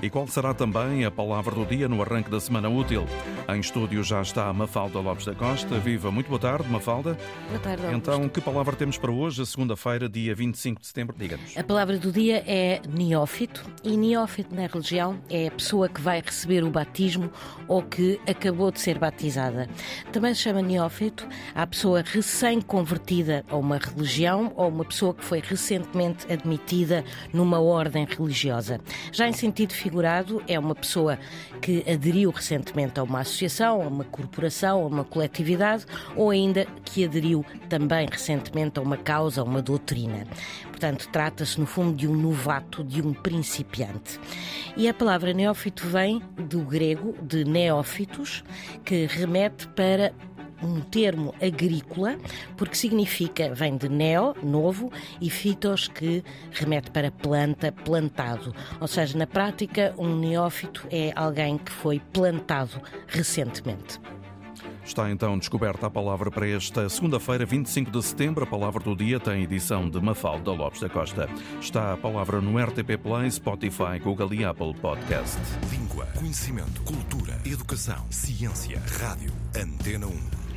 E qual será também a palavra do dia no arranque da semana útil? Em estúdio já está a Mafalda Lopes da Costa. Viva, muito boa tarde, Mafalda. Boa tarde, Augusto. Então, que palavra temos para hoje, a segunda-feira, dia 25 de setembro? Diga-nos. A palavra do dia é neófito, e neófito na religião é a pessoa que vai receber o batismo ou que acabou de ser batizada. Também se chama neófito a pessoa recém-convertida a uma religião ou uma pessoa que foi recentemente admitida numa ordem religiosa. Já em sentido figurado, é uma pessoa que aderiu recentemente a uma associação, a uma corporação, a uma coletividade ou ainda que aderiu também recentemente a uma causa, a uma doutrina. Portanto, trata-se no fundo de um novato, de um principiante. E a palavra neófito vem do grego de neófitos, que remete para um termo agrícola, porque significa, vem de neo, novo, e fitos, que remete para planta, plantado. Ou seja, na prática, um neófito é alguém que foi plantado recentemente. Está então descoberta a palavra para esta segunda-feira, 25 de setembro. A palavra do dia tem edição de Mafalda Lopes da Costa. Está a palavra no RTP Play, Spotify, Google e Apple Podcast. Língua, conhecimento, cultura, educação, ciência, rádio, Antena 1.